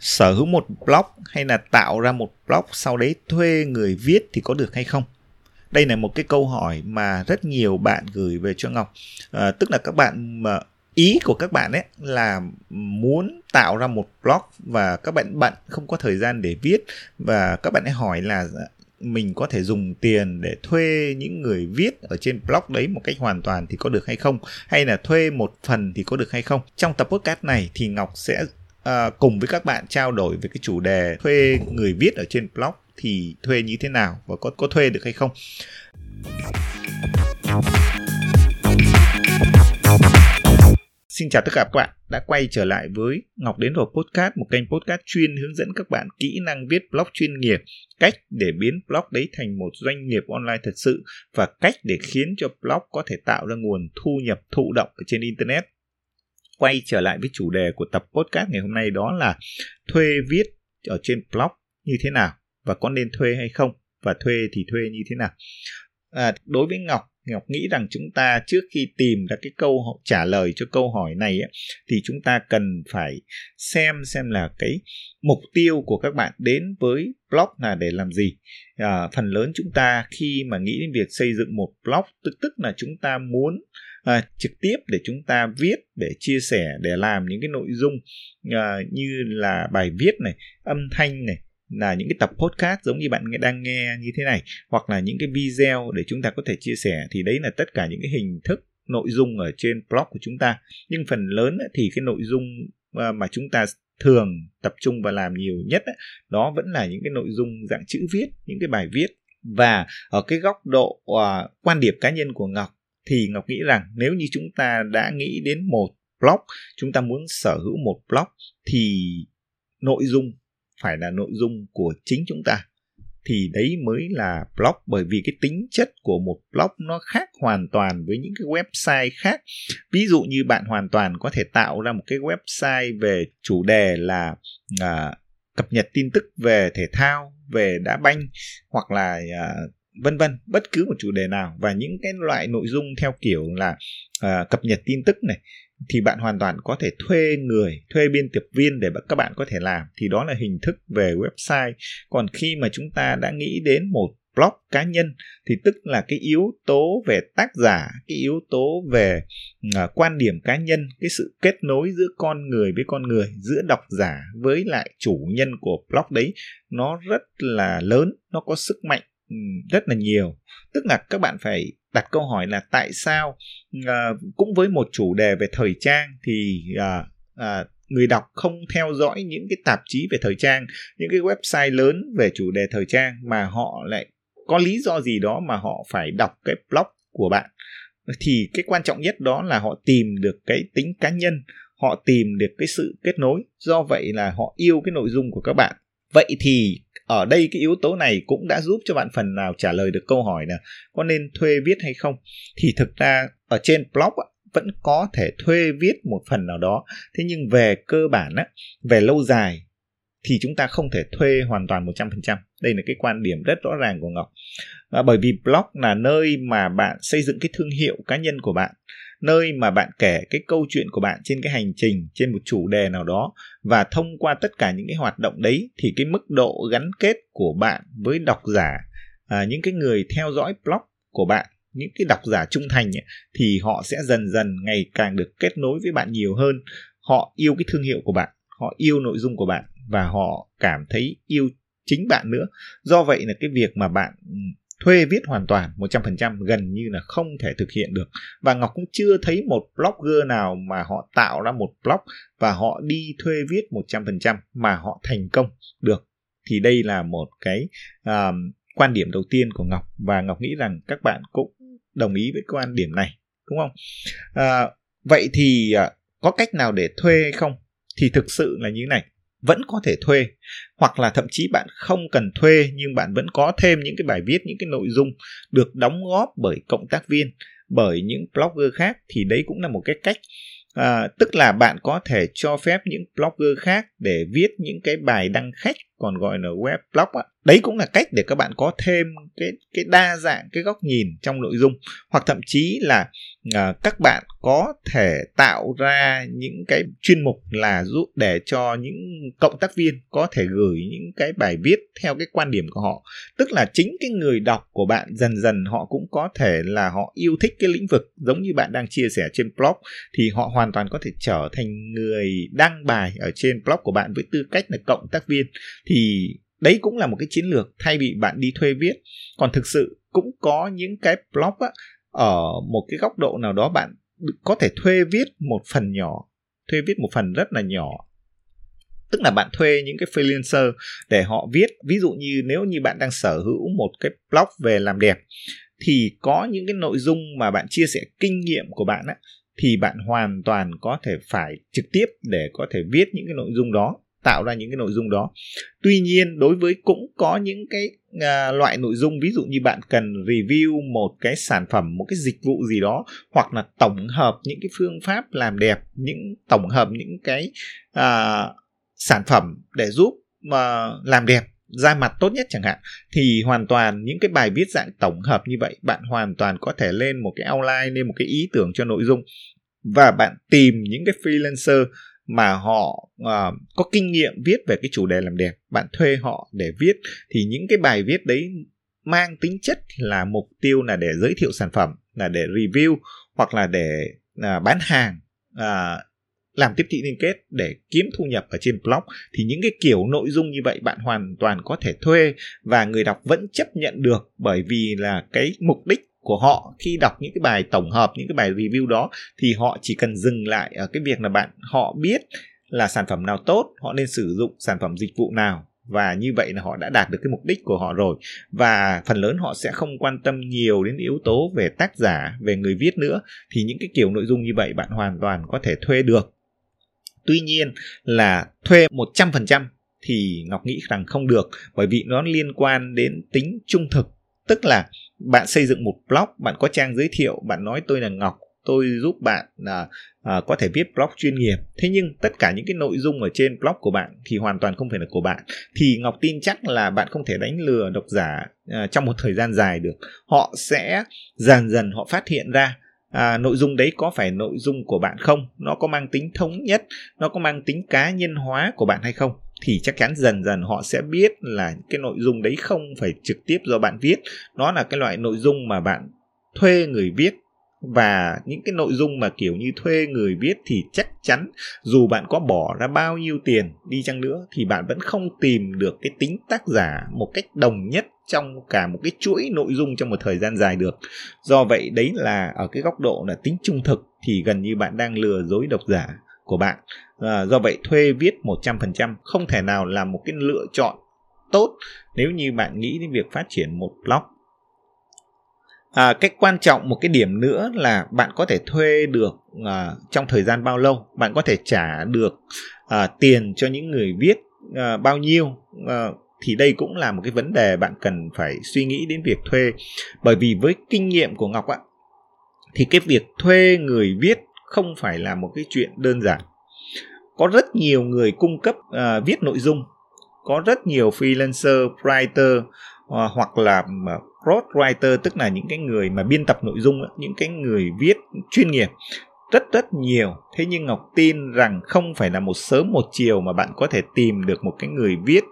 sở hữu một blog hay là tạo ra một blog sau đấy thuê người viết thì có được hay không? Đây là một cái câu hỏi mà rất nhiều bạn gửi về cho ngọc. À, tức là các bạn mà ý của các bạn ấy là muốn tạo ra một blog và các bạn bận không có thời gian để viết và các bạn ấy hỏi là mình có thể dùng tiền để thuê những người viết ở trên blog đấy một cách hoàn toàn thì có được hay không? Hay là thuê một phần thì có được hay không? Trong tập podcast này thì ngọc sẽ à, cùng với các bạn trao đổi về cái chủ đề thuê người viết ở trên blog thì thuê như thế nào và có có thuê được hay không Xin chào tất cả các bạn đã quay trở lại với Ngọc Đến Rồi Podcast, một kênh podcast chuyên hướng dẫn các bạn kỹ năng viết blog chuyên nghiệp, cách để biến blog đấy thành một doanh nghiệp online thật sự và cách để khiến cho blog có thể tạo ra nguồn thu nhập thụ động ở trên Internet. Quay trở lại với chủ đề của tập podcast ngày hôm nay đó là thuê viết ở trên blog như thế nào và có nên thuê hay không và thuê thì thuê như thế nào. À, đối với Ngọc Ngọc nghĩ rằng chúng ta trước khi tìm ra cái câu trả lời cho câu hỏi này ấy, thì chúng ta cần phải xem xem là cái mục tiêu của các bạn đến với blog là để làm gì. À, phần lớn chúng ta khi mà nghĩ đến việc xây dựng một blog tức tức là chúng ta muốn à, trực tiếp để chúng ta viết để chia sẻ để làm những cái nội dung à, như là bài viết này âm thanh này là những cái tập podcast giống như bạn đang nghe như thế này hoặc là những cái video để chúng ta có thể chia sẻ thì đấy là tất cả những cái hình thức nội dung ở trên blog của chúng ta. Nhưng phần lớn thì cái nội dung à, mà chúng ta thường tập trung và làm nhiều nhất đó vẫn là những cái nội dung dạng chữ viết những cái bài viết. Và ở cái góc độ uh, quan điểm cá nhân của ngọc thì ngọc nghĩ rằng nếu như chúng ta đã nghĩ đến một blog chúng ta muốn sở hữu một blog thì nội dung phải là nội dung của chính chúng ta thì đấy mới là blog bởi vì cái tính chất của một blog nó khác hoàn toàn với những cái website khác. Ví dụ như bạn hoàn toàn có thể tạo ra một cái website về chủ đề là à, cập nhật tin tức về thể thao về đá banh hoặc là à, vân vân bất cứ một chủ đề nào và những cái loại nội dung theo kiểu là uh, cập nhật tin tức này thì bạn hoàn toàn có thể thuê người thuê biên tập viên để các bạn có thể làm. Thì đó là hình thức về website. Còn khi mà chúng ta đã nghĩ đến một blog cá nhân thì tức là cái yếu tố về tác giả cái yếu tố về uh, quan điểm cá nhân cái sự kết nối giữa con người với con người giữa độc giả với lại chủ nhân của blog đấy nó rất là lớn nó có sức mạnh. Ừ, rất là nhiều. Tức là các bạn phải đặt câu hỏi là tại sao uh, cũng với một chủ đề về thời trang thì uh, uh, người đọc không theo dõi những cái tạp chí về thời trang những cái website lớn về chủ đề thời trang mà họ lại có lý do gì đó mà họ phải đọc cái blog của bạn. Thì cái quan trọng nhất đó là họ tìm được cái tính cá nhân họ tìm được cái sự kết nối. Do vậy là họ yêu cái nội dung của các bạn. Vậy thì ở đây cái yếu tố này cũng đã giúp cho bạn phần nào trả lời được câu hỏi là có nên thuê viết hay không thì thực ra ở trên blog vẫn có thể thuê viết một phần nào đó thế nhưng về cơ bản á về lâu dài thì chúng ta không thể thuê hoàn toàn 100%. Đây là cái quan điểm rất rõ ràng của Ngọc. À, bởi vì blog là nơi mà bạn xây dựng cái thương hiệu cá nhân của bạn nơi mà bạn kể cái câu chuyện của bạn trên cái hành trình trên một chủ đề nào đó và thông qua tất cả những cái hoạt động đấy thì cái mức độ gắn kết của bạn với độc giả à, những cái người theo dõi blog của bạn những cái độc giả trung thành ấy, thì họ sẽ dần dần ngày càng được kết nối với bạn nhiều hơn. Họ yêu cái thương hiệu của bạn họ yêu nội dung của bạn và họ cảm thấy yêu chính bạn nữa. Do vậy là cái việc mà bạn ừ, thuê viết hoàn toàn 100% gần như là không thể thực hiện được. Và Ngọc cũng chưa thấy một blogger nào mà họ tạo ra một blog và họ đi thuê viết 100% mà họ thành công được. Thì đây là một cái uh, quan điểm đầu tiên của Ngọc và Ngọc nghĩ rằng các bạn cũng đồng ý với quan điểm này đúng không? Uh, vậy thì uh, có cách nào để thuê hay không? Thì thực sự là như thế này vẫn có thể thuê hoặc là thậm chí bạn không cần thuê nhưng bạn vẫn có thêm những cái bài viết những cái nội dung được đóng góp bởi cộng tác viên bởi những blogger khác thì đấy cũng là một cái cách à, tức là bạn có thể cho phép những blogger khác để viết những cái bài đăng khách còn gọi là web blog ạ. đấy cũng là cách để các bạn có thêm cái cái đa dạng cái góc nhìn trong nội dung hoặc thậm chí là à, các bạn có thể tạo ra những cái chuyên mục là giúp để cho những cộng tác viên có thể gửi những cái bài viết theo cái quan điểm của họ. Tức là chính cái người đọc của bạn dần dần họ cũng có thể là họ yêu thích cái lĩnh vực giống như bạn đang chia sẻ trên blog thì họ hoàn toàn có thể trở thành người đăng bài ở trên blog của bạn với tư cách là cộng tác viên. Thì đấy cũng là một cái chiến lược thay vì bạn đi thuê viết. Còn thực sự cũng có những cái blog á, ở một cái góc độ nào đó bạn có thể thuê viết một phần nhỏ, thuê viết một phần rất là nhỏ. Tức là bạn thuê những cái freelancer để họ viết. Ví dụ như nếu như bạn đang sở hữu một cái blog về làm đẹp, thì có những cái nội dung mà bạn chia sẻ kinh nghiệm của bạn á, thì bạn hoàn toàn có thể phải trực tiếp để có thể viết những cái nội dung đó, tạo ra những cái nội dung đó. Tuy nhiên, đối với cũng có những cái à, loại nội dung ví dụ như bạn cần review một cái sản phẩm một cái dịch vụ gì đó hoặc là tổng hợp những cái phương pháp làm đẹp những tổng hợp những cái à, sản phẩm để giúp mà làm đẹp da mặt tốt nhất chẳng hạn thì hoàn toàn những cái bài viết dạng tổng hợp như vậy bạn hoàn toàn có thể lên một cái outline lên một cái ý tưởng cho nội dung. Và bạn tìm những cái freelancer mà họ uh, có kinh nghiệm viết về cái chủ đề làm đẹp bạn thuê họ để viết thì những cái bài viết đấy mang tính chất là mục tiêu là để giới thiệu sản phẩm là để review hoặc là để uh, bán hàng uh, làm tiếp thị liên kết để kiếm thu nhập ở trên blog. Thì những cái kiểu nội dung như vậy bạn hoàn toàn có thể thuê và người đọc vẫn chấp nhận được bởi vì là cái mục đích của họ. Khi đọc những cái bài tổng hợp, những cái bài review đó, thì họ chỉ cần dừng lại ở cái việc là bạn, họ biết là sản phẩm nào tốt, họ nên sử dụng sản phẩm dịch vụ nào, và như vậy là họ đã đạt được cái mục đích của họ rồi. Và phần lớn họ sẽ không quan tâm nhiều đến yếu tố về tác giả, về người viết nữa, thì những cái kiểu nội dung như vậy bạn hoàn toàn có thể thuê được. Tuy nhiên là thuê 100% thì Ngọc nghĩ rằng không được, bởi vì nó liên quan đến tính trung thực. Tức là bạn xây dựng một blog bạn có trang giới thiệu bạn nói tôi là ngọc tôi giúp bạn là à, có thể viết blog chuyên nghiệp. Thế nhưng tất cả những cái nội dung ở trên blog của bạn thì hoàn toàn không phải là của bạn. Thì ngọc tin chắc là bạn không thể đánh lừa độc giả à, trong một thời gian dài được. Họ sẽ dần dần họ phát hiện ra à, nội dung đấy có phải nội dung của bạn không? Nó có mang tính thống nhất nó có mang tính cá nhân hóa của bạn hay không? Thì chắc chắn dần dần họ sẽ biết là cái nội dung đấy không phải trực tiếp do bạn viết. Nó là cái loại nội dung mà bạn thuê người viết. Và những cái nội dung mà kiểu như thuê người viết thì chắc chắn dù bạn có bỏ ra bao nhiêu tiền đi chăng nữa thì bạn vẫn không tìm được cái tính tác giả một cách đồng nhất trong cả một cái chuỗi nội dung trong một thời gian dài được. Do vậy đấy là ở cái góc độ là tính trung thực thì gần như bạn đang lừa dối độc giả của bạn. À, do vậy thuê viết 100% không thể nào là một cái lựa chọn tốt nếu như bạn nghĩ đến việc phát triển một blog. À, cách quan trọng một cái điểm nữa là bạn có thể thuê được à, trong thời gian bao lâu bạn có thể trả được à, tiền cho những người viết à, bao nhiêu à, thì đây cũng là một cái vấn đề bạn cần phải suy nghĩ đến việc thuê. Bởi vì với kinh nghiệm của ngọc ạ thì cái việc thuê người viết không phải là một cái chuyện đơn giản. Có rất nhiều người cung cấp uh, viết nội dung có rất nhiều freelancer writer uh, hoặc là à, prod writer tức là những cái người mà biên tập nội dung những cái người viết chuyên nghiệp rất rất nhiều. Thế nhưng ngọc tin rằng không phải là một sớm một chiều mà bạn có thể tìm được một cái người viết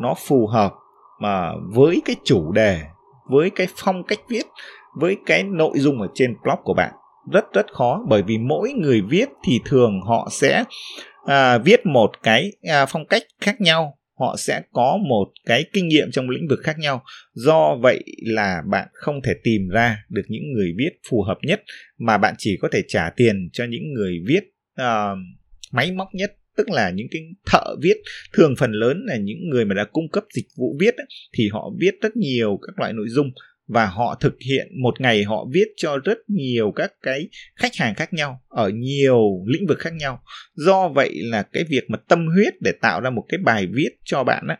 nó phù hợp mà với cái chủ đề với cái phong cách viết với cái nội dung ở trên blog của bạn rất rất khó bởi vì mỗi người viết thì thường họ sẽ à, viết một cái à, phong cách khác nhau. Họ sẽ có một cái kinh nghiệm trong lĩnh vực khác nhau. Do vậy là bạn không thể tìm ra được những người viết phù hợp nhất mà bạn chỉ có thể trả tiền cho những người viết uh, máy móc nhất. Tức là những cái thợ viết thường phần lớn là những người mà đã cung cấp dịch vụ viết thì họ viết rất nhiều các loại nội dung và họ thực hiện một ngày họ viết cho rất nhiều các cái khách hàng khác nhau ở nhiều lĩnh vực khác nhau. Do vậy là cái việc mà tâm huyết để tạo ra một cái bài viết cho bạn á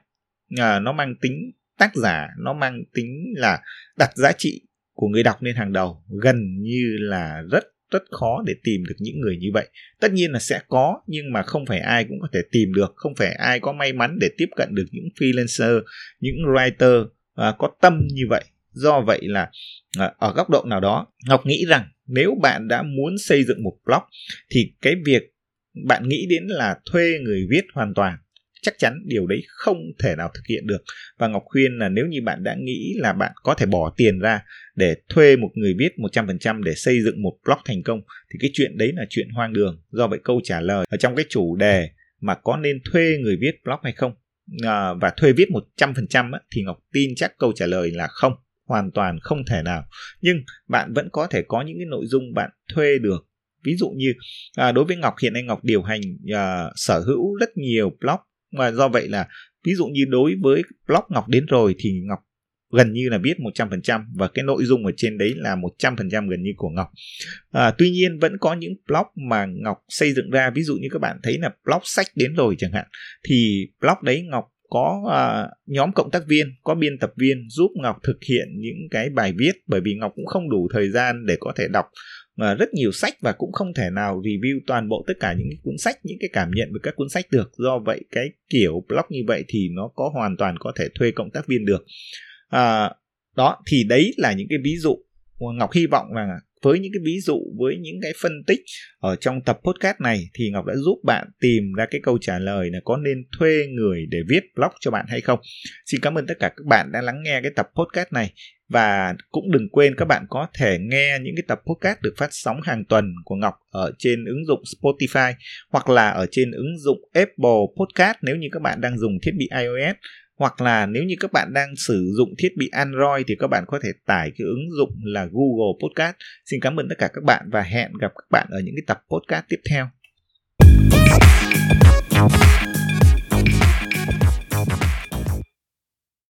à, nó mang tính tác giả nó mang tính là đặt giá trị của người đọc lên hàng đầu. Gần như là rất rất khó để tìm được những người như vậy. Tất nhiên là sẽ có nhưng mà không phải ai cũng có thể tìm được. Không phải ai có may mắn để tiếp cận được những freelancer những writer à, có tâm như vậy do vậy là à, ở góc độ nào đó ngọc nghĩ rằng nếu bạn đã muốn xây dựng một blog thì cái việc bạn nghĩ đến là thuê người viết hoàn toàn chắc chắn điều đấy không thể nào thực hiện được. Và ngọc khuyên là nếu như bạn đã nghĩ là bạn có thể bỏ tiền ra để thuê một người viết 100% để xây dựng một blog thành công thì cái chuyện đấy là chuyện hoang đường. Do vậy câu trả lời ở trong cái chủ đề mà có nên thuê người viết blog hay không à, và thuê viết 100% á, thì Ngọc tin chắc câu trả lời là không hoàn toàn không thể nào. Nhưng bạn vẫn có thể có những cái nội dung bạn thuê được. Ví dụ như à, đối với Ngọc hiện nay Ngọc điều hành à, sở hữu rất nhiều blog. Và do vậy là ví dụ như đối với blog Ngọc đến rồi thì Ngọc gần như là biết 100% và cái nội dung ở trên đấy là 100% gần như của Ngọc. À, tuy nhiên vẫn có những blog mà Ngọc xây dựng ra. Ví dụ như các bạn thấy là blog sách đến rồi chẳng hạn thì blog đấy Ngọc có uh, nhóm cộng tác viên, có biên tập viên giúp Ngọc thực hiện những cái bài viết bởi vì Ngọc cũng không đủ thời gian để có thể đọc mà rất nhiều sách và cũng không thể nào review toàn bộ tất cả những cái cuốn sách những cái cảm nhận về các cuốn sách được. Do vậy cái kiểu blog như vậy thì nó có hoàn toàn có thể thuê cộng tác viên được. À, đó thì đấy là những cái ví dụ. Ngọc hy vọng là với những cái ví dụ, với những cái phân tích ở trong tập podcast này thì ngọc đã giúp bạn tìm ra cái câu trả lời là có nên thuê người để viết blog cho bạn hay không. Xin cảm ơn tất cả các bạn đã lắng nghe cái tập podcast này. Và cũng đừng quên các bạn có thể nghe những cái tập podcast được phát sóng hàng tuần của Ngọc ở trên ứng dụng Spotify hoặc là ở trên ứng dụng Apple Podcast nếu như các bạn đang dùng thiết bị iOS hoặc là nếu như các bạn đang sử dụng thiết bị Android thì các bạn có thể tải cái ứng dụng là Google Podcast. Xin cảm ơn tất cả các bạn và hẹn gặp các bạn ở những cái tập podcast tiếp theo.